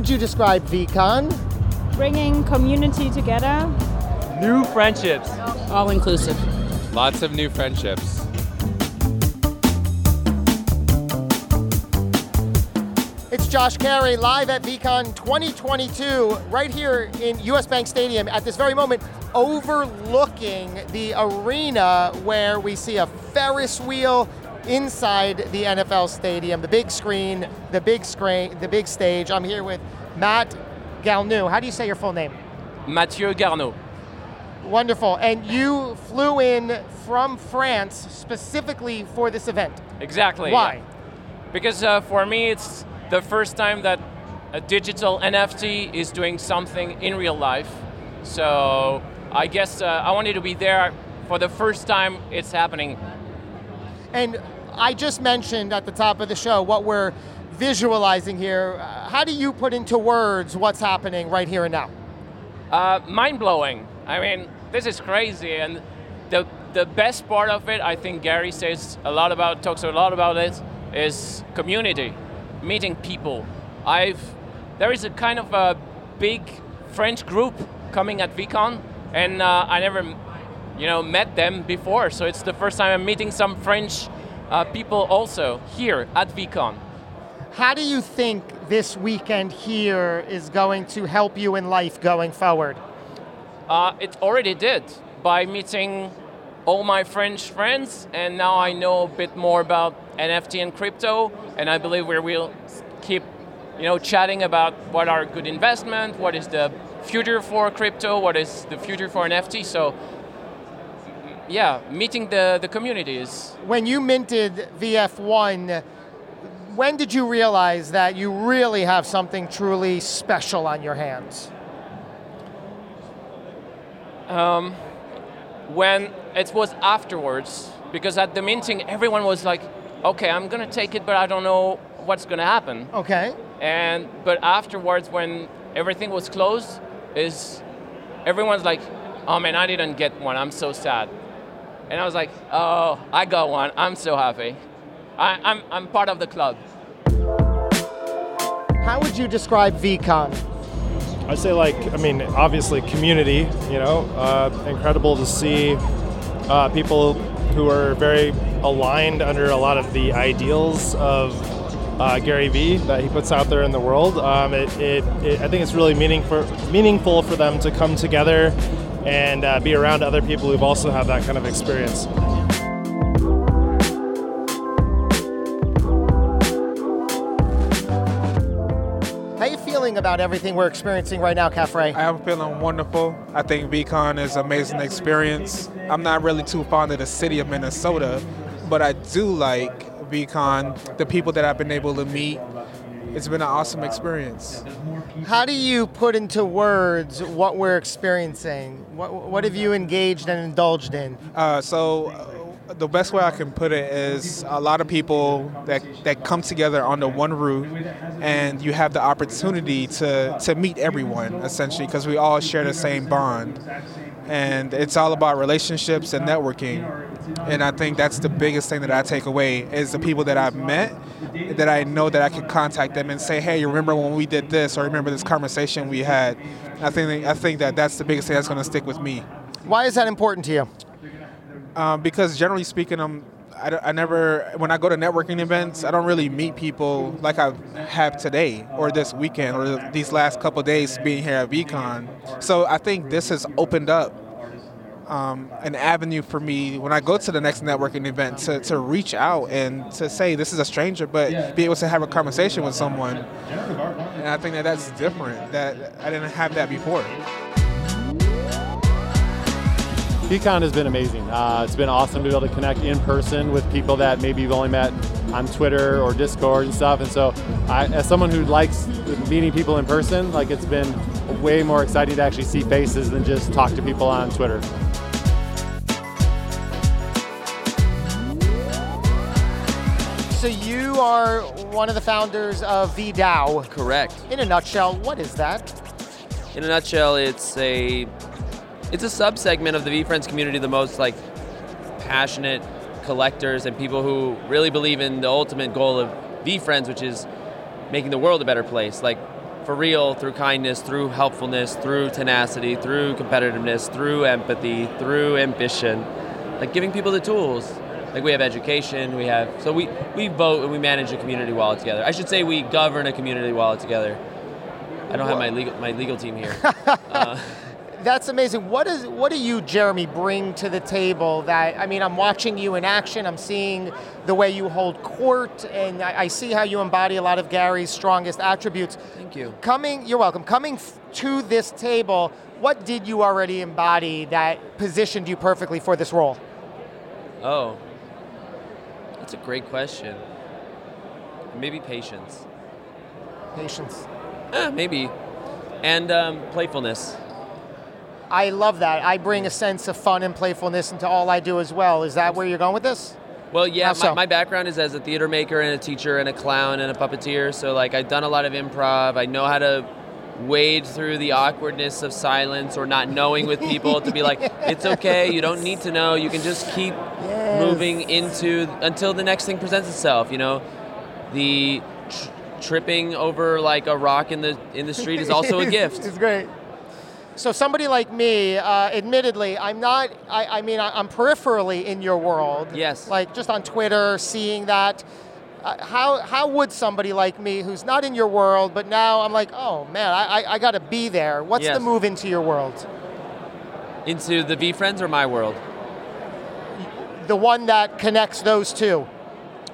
would you describe VeeCon? Bringing community together. New friendships. All inclusive. Lots of new friendships. It's Josh Cary live at VeeCon 2022, right here in US Bank Stadium at this very moment, overlooking the arena where we see a Ferris wheel inside the NFL stadium, the big screen, the big screen, the big stage. I'm here with Matt Galnou. How do you say your full name? Mathieu Garnault. Wonderful. And you flew in from France specifically for this event. Exactly. Why? Because uh, for me, it's the first time that a digital NFT is doing something in real life. So I guess uh, I wanted to be there for the first time it's happening. And I just mentioned at the top of the show what we're visualizing here. Uh, How do you put into words what's happening right here and now? Uh, mind blowing. I mean, this is crazy, and the the best part of it, I think Gary says a lot about, talks a lot about it, is community, meeting people. I've there is a kind of a big French group coming at VeeCon, and uh, I never, you know, met them before, so it's the first time I'm meeting some French uh, people also here at VeeCon. How do you think this weekend here is going to help you in life going forward? Uh, it already did by meeting all my French friends, and now I know a bit more about NFT and crypto, and I believe we will keep, you know, chatting about what are good investment, what is the future for crypto, what is the future for NFT. So, yeah, meeting the the community is When you minted VF1, when did you realize that you really have something truly special on your hands? um, when it was afterwards, because at the minting everyone was like, okay, I'm gonna take it, but I don't know what's gonna happen. Okay. And but afterwards, when everything was closed, is everyone's like, "Oh man, I didn't get one. I'm so sad." And I was like, "Oh, I got one. I'm so happy. I, I'm I'm part of the club." How would you describe VeeCon? I say like I mean obviously community. You know, uh, incredible to see uh, people who are very aligned under a lot of the ideals of uh, Gary Vee that he puts out there in the world. Um, it, it, it, I think it's really meaningful meaningful for them to come together and uh, be around other people who've also had that kind of experience. How you feeling about everything we're experiencing right now, Khafre? I am feeling wonderful. I think VeeCon is an amazing experience. I'm not really too fond of the city of Minnesota, but I do like VeeCon, the people that I've been able to meet. It's been an awesome experience. How do you put into words what we're experiencing? What, what have you engaged and indulged in? Uh, so, uh, the best way I can put it is a lot of people that, that come together under one roof, and you have the opportunity to, to meet everyone essentially because we all share the same bond. And it's all about relationships and networking. And I think that's the biggest thing that I take away is the people that I've met that I know that I can contact them and say, hey, you remember when we did this or remember this conversation we had. I think I think that that's the biggest thing that's going to stick with me. Why is that important to you? Um, because generally speaking, I'm, I, I never, when I go to networking events, I don't really meet people like I have today or this weekend or these last couple days being here at VeeCon. So I think this has opened up um, an avenue for me when I go to the next networking event to, to reach out and to say this is a stranger, but be able to have a conversation with someone. And I think that that's different. That I didn't have that before. VeeCon has been amazing. Uh, it's been awesome to be able to connect in person with people that maybe you've only met on Twitter or Discord and stuff. And so, I, as someone who likes meeting people in person, like it's been way more exciting to actually see faces than just talk to people on Twitter. So you are one of the founders of VeeDAO. Correct. In a nutshell, what is that? In a nutshell, it's a it's a subsegment of the VeeFriends community, the most like passionate collectors and people who really believe in the ultimate goal of VeeFriends, which is making the world a better place. Like for real through kindness, through helpfulness, through tenacity, through competitiveness, through empathy, through ambition. Like giving people the tools. Like we have education, we have so we, we vote and we manage a community wallet together. I should say we govern a community wallet together. I don't have my legal my legal team here. uh, That's amazing. What is what do you, Jeremy, bring to the table that I mean I'm watching you in action, I'm seeing the way you hold court, and I, I see how you embody a lot of Gary's strongest attributes. thank you. Coming, you're welcome. Coming f- to this table, what did you already embody that positioned you perfectly for this role? Oh, that's a great question. Maybe patience. Patience. Eh, maybe. And um, playfulness. I love that. I bring a sense of fun and playfulness into all I do as well. Is that where you're going with this? Well, yeah, my, so? my background is as a theater maker and a teacher and a clown and a puppeteer. So, like, I've done a lot of improv. I know how to wade through the awkwardness of silence or not knowing with people to be like, it's okay, you don't need to know. You can just keep Yes. Moving into until the next thing presents itself. You know, the tr- tripping over like a rock in the in the street is also a gift. it's great. So somebody like me, uh, admittedly, I'm not. I, I mean, I, I'm peripherally in your world. Yes. Like just on Twitter, seeing that. Uh, how how would somebody like me, who's not in your world, but now I'm like, oh man, I I, I got to be there. What's Yes. the move into your world? Into the VeeFriends or my world? The one that connects those two.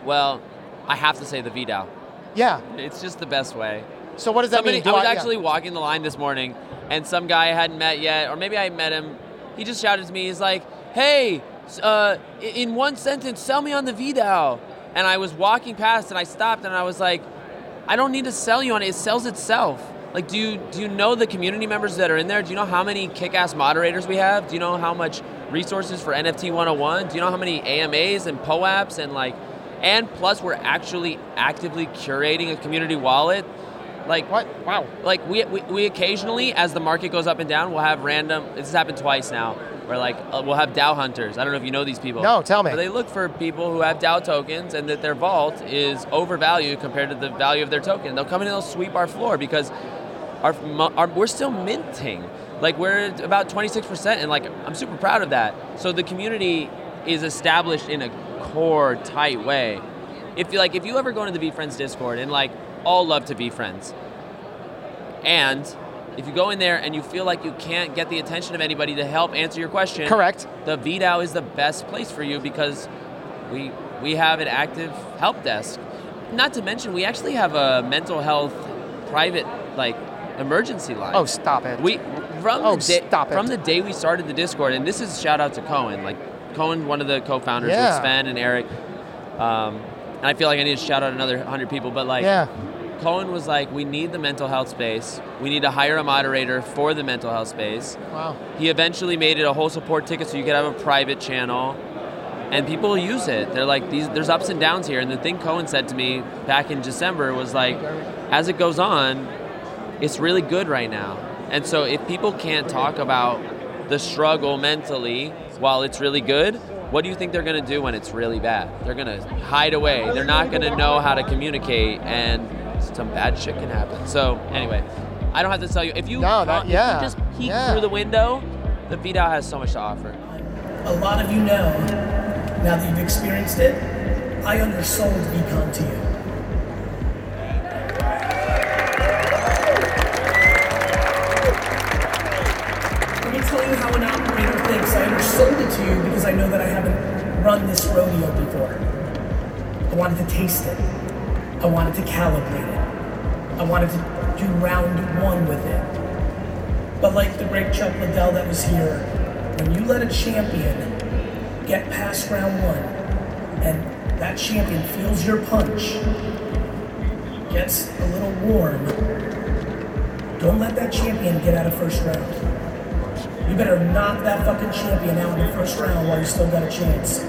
Well, I have to say the VeeDAO. Yeah. It's just the best way. So what does that Somebody, mean? Do I was yeah. actually walking the line this morning, and some guy I hadn't met yet, or maybe I met him. He just shouted to me. He's like, "Hey, uh, in one sentence, sell me on the VeeDAO." And I was walking past, and I stopped, and I was like, "I don't need to sell you on it. It sells itself." Like, do you do you know the community members that are in there? Do you know how many kick-ass moderators we have? Do you know how much resources for NFT 101? Do you know how many AMAs and POAPs and like, and plus we're actually actively curating a community wallet. Like What? Wow. like we, we, we occasionally as the market goes up and down we'll have random this has happened twice now where like uh, we'll have DAO hunters I don't know if you know these people No, tell me. But they look for people who have DAO tokens and that their vault is overvalued compared to the value of their token they'll come in and they'll sweep our floor because our, mo- our we're still minting like we're about 26% and like I'm super proud of that so the community is established in a core tight way if you like if you ever go into the VeeFriends Discord and like all love to be friends and if you go in there and you feel like you can't get the attention of anybody to help answer your question, Correct. The VeeDAO is the best place for you because we we have an active help desk. Not to mention, we actually have a mental health private like emergency line. Oh, stop it. We from Oh, the day, stop it. from the day we started the Discord, and this is shout out to Cohen. Like Cohen, one of the co-founders Yeah. with Sven and Eric. Um, and I feel like I need to shout out another hundred people, but like yeah. Cohen was like, we need the mental health space. We need to hire a moderator for the mental health space. Wow. He eventually made it a whole support ticket so you could have a private channel. And people use it. They're like, these, there's ups and downs here. And the thing Cohen said to me back in December was like, as it goes on, it's really good right now. And so if people can't talk about the struggle mentally while it's really good, what do you think they're going to do when it's really bad? They're going to hide away. They're not going to know how to communicate, and some bad shit can happen. So anyway, I don't have to tell you. If you, No, that- if yeah, you just peek yeah. through the window, the VeeDAO has so much to offer. A lot of you know, now that you've experienced it, I undersold VeeCon to you. I undersold it to you because I know that I haven't run this rodeo before. I wanted to taste it. I wanted to calibrate it. I wanted to do round one with it. But like the great Chuck Liddell that was here, when you let a champion get past round one and that champion feels your punch, gets a little warm, don't let that champion get out of first round. You better knock that fucking champion out in the first round while you still got a chance.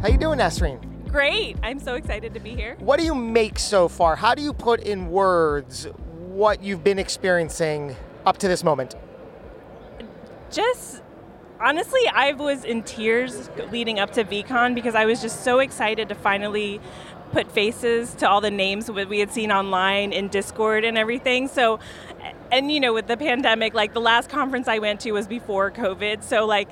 How you doing, Nasreen? Great. I'm so excited to be here. What do you make so far? How do you put in words what you've been experiencing up to this moment? Just honestly, I was in tears leading up to VeeCon because I was just so excited to finally put faces to all the names we had seen online in Discord and everything. So, and you know, with the pandemic, like the last conference I went to was before COVID. So, like,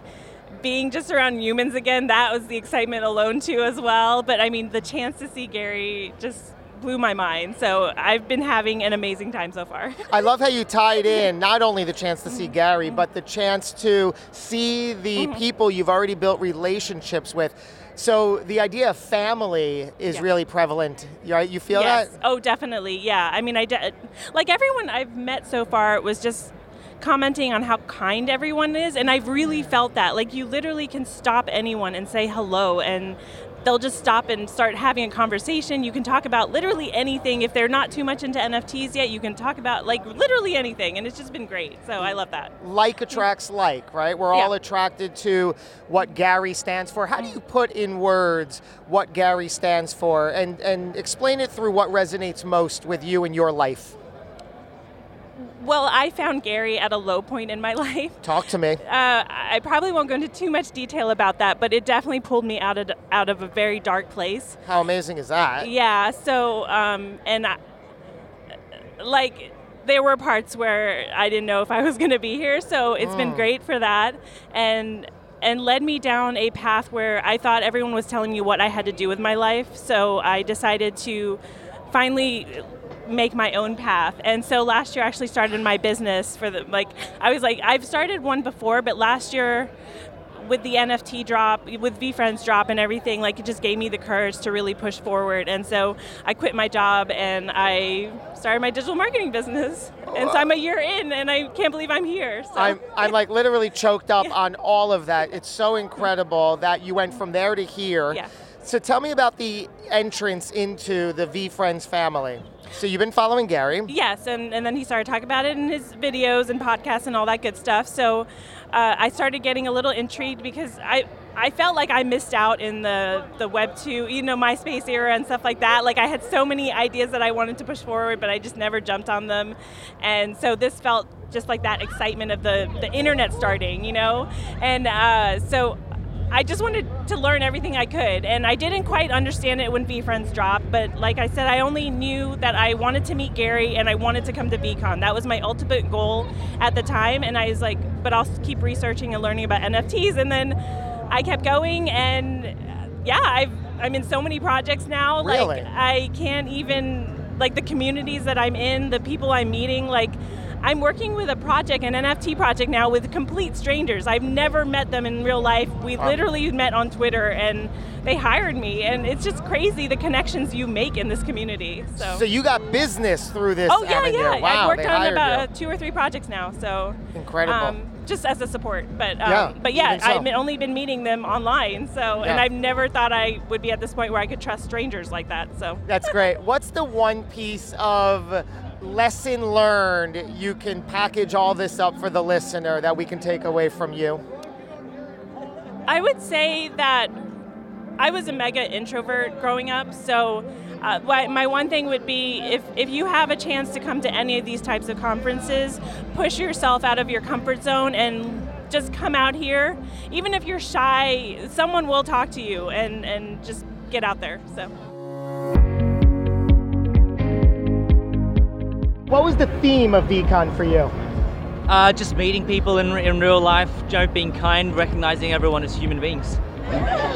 being just around humans again, that was the excitement alone, too, as well. But I mean, the chance to see Gary just blew my mind. So I've been having an amazing time so far. I love how you tied in not only the chance to see Gary, but the chance to see the Mm-hmm. people you've already built relationships with. So the idea of family is Yeah. really prevalent. Right? You feel yes. that? Oh, definitely. Yeah. I mean, I de- like everyone I've met so far was just commenting on how kind everyone is, and I've really felt that. Like you literally can stop anyone and say hello, and they'll just stop and start having a conversation. You can talk about literally anything. If they're not too much into NFTs yet, you can talk about like literally anything, and it's just been great. So I love that. Like attracts like, right? We're all attracted to what Gary stands for. How do you put in words what Gary stands for and, and explain it through what resonates most with you in your life? Well, I found Gary at a low point in my life. Talk to me. Uh, I probably won't go into too much detail about that, but it definitely pulled me out of out of a very dark place. How amazing is that? Yeah. So, um, and I, like, there were parts where I didn't know if I was going to be here. So it's been Mm. great for that, and and led me down a path where I thought everyone was telling me what I had to do with my life. So I decided to finally make my own path. And so last year I actually started my business for the like I was like I've started one before, but last year with the NFT drop, with VeeFriends drop and everything, like it just gave me the courage to really push forward. And so I quit my job and I started my digital marketing business. And so I'm a year in and I can't believe I'm here. So I'm, I'm like literally choked up on all of that. It's so incredible that you went from there to here. Yeah. So tell me about the entrance into the VeeFriends family. So you've been following Gary. Yes, and, and then he started talking about it in his videos and podcasts and all that good stuff. So uh, I started getting a little intrigued because I I felt like I missed out in the the Web two, you know, MySpace era and stuff like that. Like I had so many ideas that I wanted to push forward, but I just never jumped on them. And so this felt just like that excitement of the the internet starting, you know. And uh, so I just wanted to learn everything I could, and I didn't quite understand it when VeeFriends dropped. But like I said, I only knew that I wanted to meet Gary and I wanted to come to VeeCon. That was my ultimate goal at the time, and I was like, but I'll keep researching and learning about NFTs. And then I kept going, and uh, yeah, I've I'm in so many projects now. Really? Like I can't even like the communities that I'm in, the people I'm meeting, like. I'm working with a project, an NFT project now with complete strangers. I've never met them in real life. We Wow. literally met on Twitter and they hired me. And it's just crazy the connections you make in this community. So, So you got business through this oh, yeah, avenue. yeah. Wow, I've worked on about you. two or three projects now. So, Incredible. um, just as a support. But, um, Yeah, but yeah, so. I've only been meeting them online. So, and I've never thought I would be at this point where I could trust strangers like that. So, That's great. What's the one piece of lesson learned you can package all this up for the listener that we can take away from you? I would say that I was a mega introvert growing up, so uh, my one thing would be if, if you have a chance to come to any of these types of conferences, push yourself out of your comfort zone and just come out here. Even if you're shy, someone will talk to you and, and just get out there. So. What was the theme of VeeCon for you? Uh, just meeting people in, in real life, you know, being kind, recognizing everyone as human beings.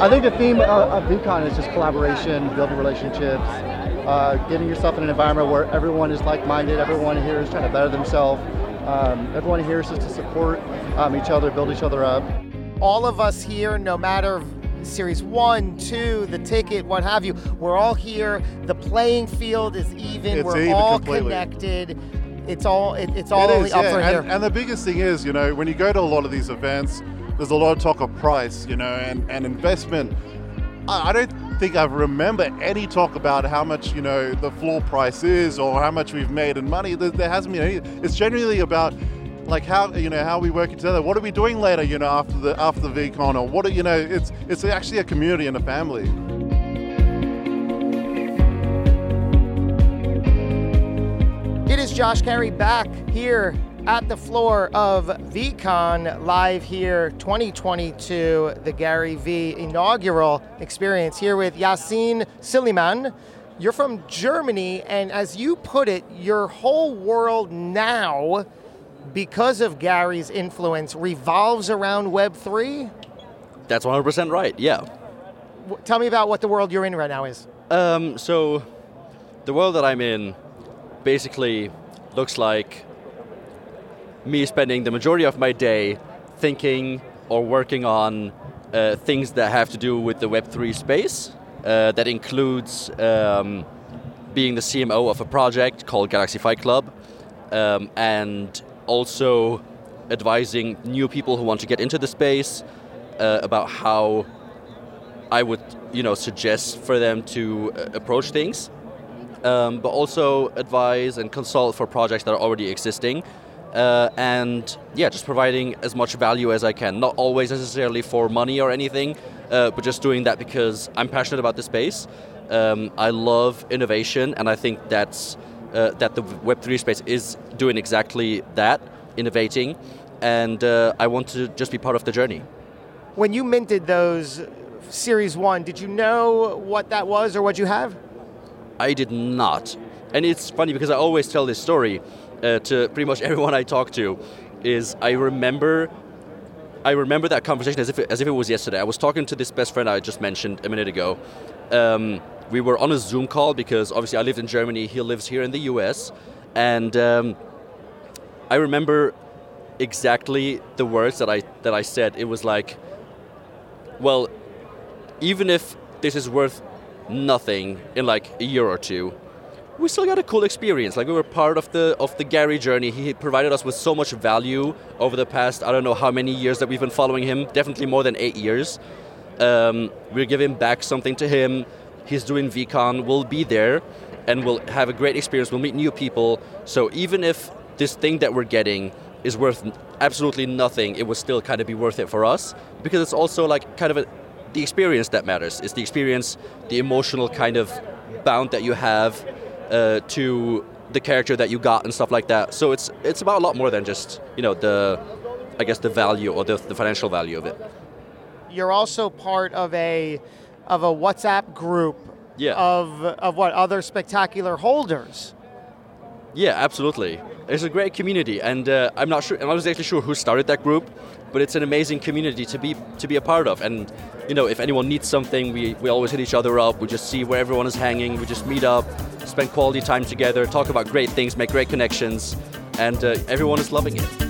I think the theme of, of VeeCon is just collaboration, building relationships, uh, getting yourself in an environment where everyone is like-minded, everyone here is trying to better themselves, um, everyone here is just to support um, each other, build each other up. All of us here, no matter series one, two, the ticket, what have you, we're all here. The playing field is even. It's we're even all completely. connected. It's all it, it's all It only up yeah. for and, here. and the biggest thing is, you know, when you go to a lot of these events, there's a lot of talk of price, you know, and, and investment. I, I don't think I remember any talk about how much, you know, the floor price is or how much we've made in money. There, there hasn't been any. It's generally about like how you know how we work together. What are we doing later? You know, after the after the VeeCon, or what? Are, you know, it's it's actually a community and a family. It is Josh Cary back here at the floor of VeeCon live here 2022, the Gary Vee inaugural experience here with Yassin Soulimane. You're from Germany, and as you put it, your whole world now, because of Gary's influence, revolves around Web3. That's 100% right, yeah. W- Tell me about what the world you're in right now is. Um, so, the world that I'm in basically looks like me spending the majority of my day thinking or working on uh, things that have to do with the Web3 space. Uh, that includes um, being the CMO of a project called Galaxy Fight Club, um, and also advising new people who want to get into the space uh, about how I would, you know, suggest for them to uh, approach things, um, but also advise and consult for projects that are already existing. Uh, and yeah, just providing as much value as I can. Not always necessarily for money or anything, uh, but just doing that because I'm passionate about the space. Um, I love innovation, and I think that's uh, that the Web3 space is doing exactly that, innovating. And uh, I want to just be part of the journey. When you minted those Series 1, did you know what that was or what you have? I did not. And it's funny because I always tell this story uh, to pretty much everyone I talk to. Is I remember, I remember that conversation as if it, as if it was yesterday. I was talking to this best friend I just mentioned a minute ago. Um, we were on a Zoom call because obviously I lived in Germany. He lives here in the U.S. And um, I remember exactly the words that I that I said. It was like, well, even if this is worth nothing in like a year or two, we still got a cool experience. Like we were part of the of the Gary journey. He provided us with so much value over the past I don't know how many years that we've been following him. Definitely more than eight years. Um, we're giving back something to him. He's doing VeeCon. We'll be there, and we'll have a great experience. We'll meet new people. So even if this thing that we're getting is worth absolutely nothing, it would still kind of be worth it for us because it's also like kind of a, the experience that matters. It's the experience, the emotional kind of bound that you have uh, to the character that you got and stuff like that. So it's it's about a lot more than just you know the I guess the value or the, the financial value of it. You're also part of a of a WhatsApp group Yeah. of of what other spectacular holders. Yeah, absolutely. It's a great community, and uh, I'm not sure. I'm not exactly sure who started that group, but it's an amazing community to be to be a part of. And you know, if anyone needs something, we, we always hit each other up. We just see where everyone is hanging. We just meet up, spend quality time together, talk about great things, make great connections, and uh, everyone is loving it.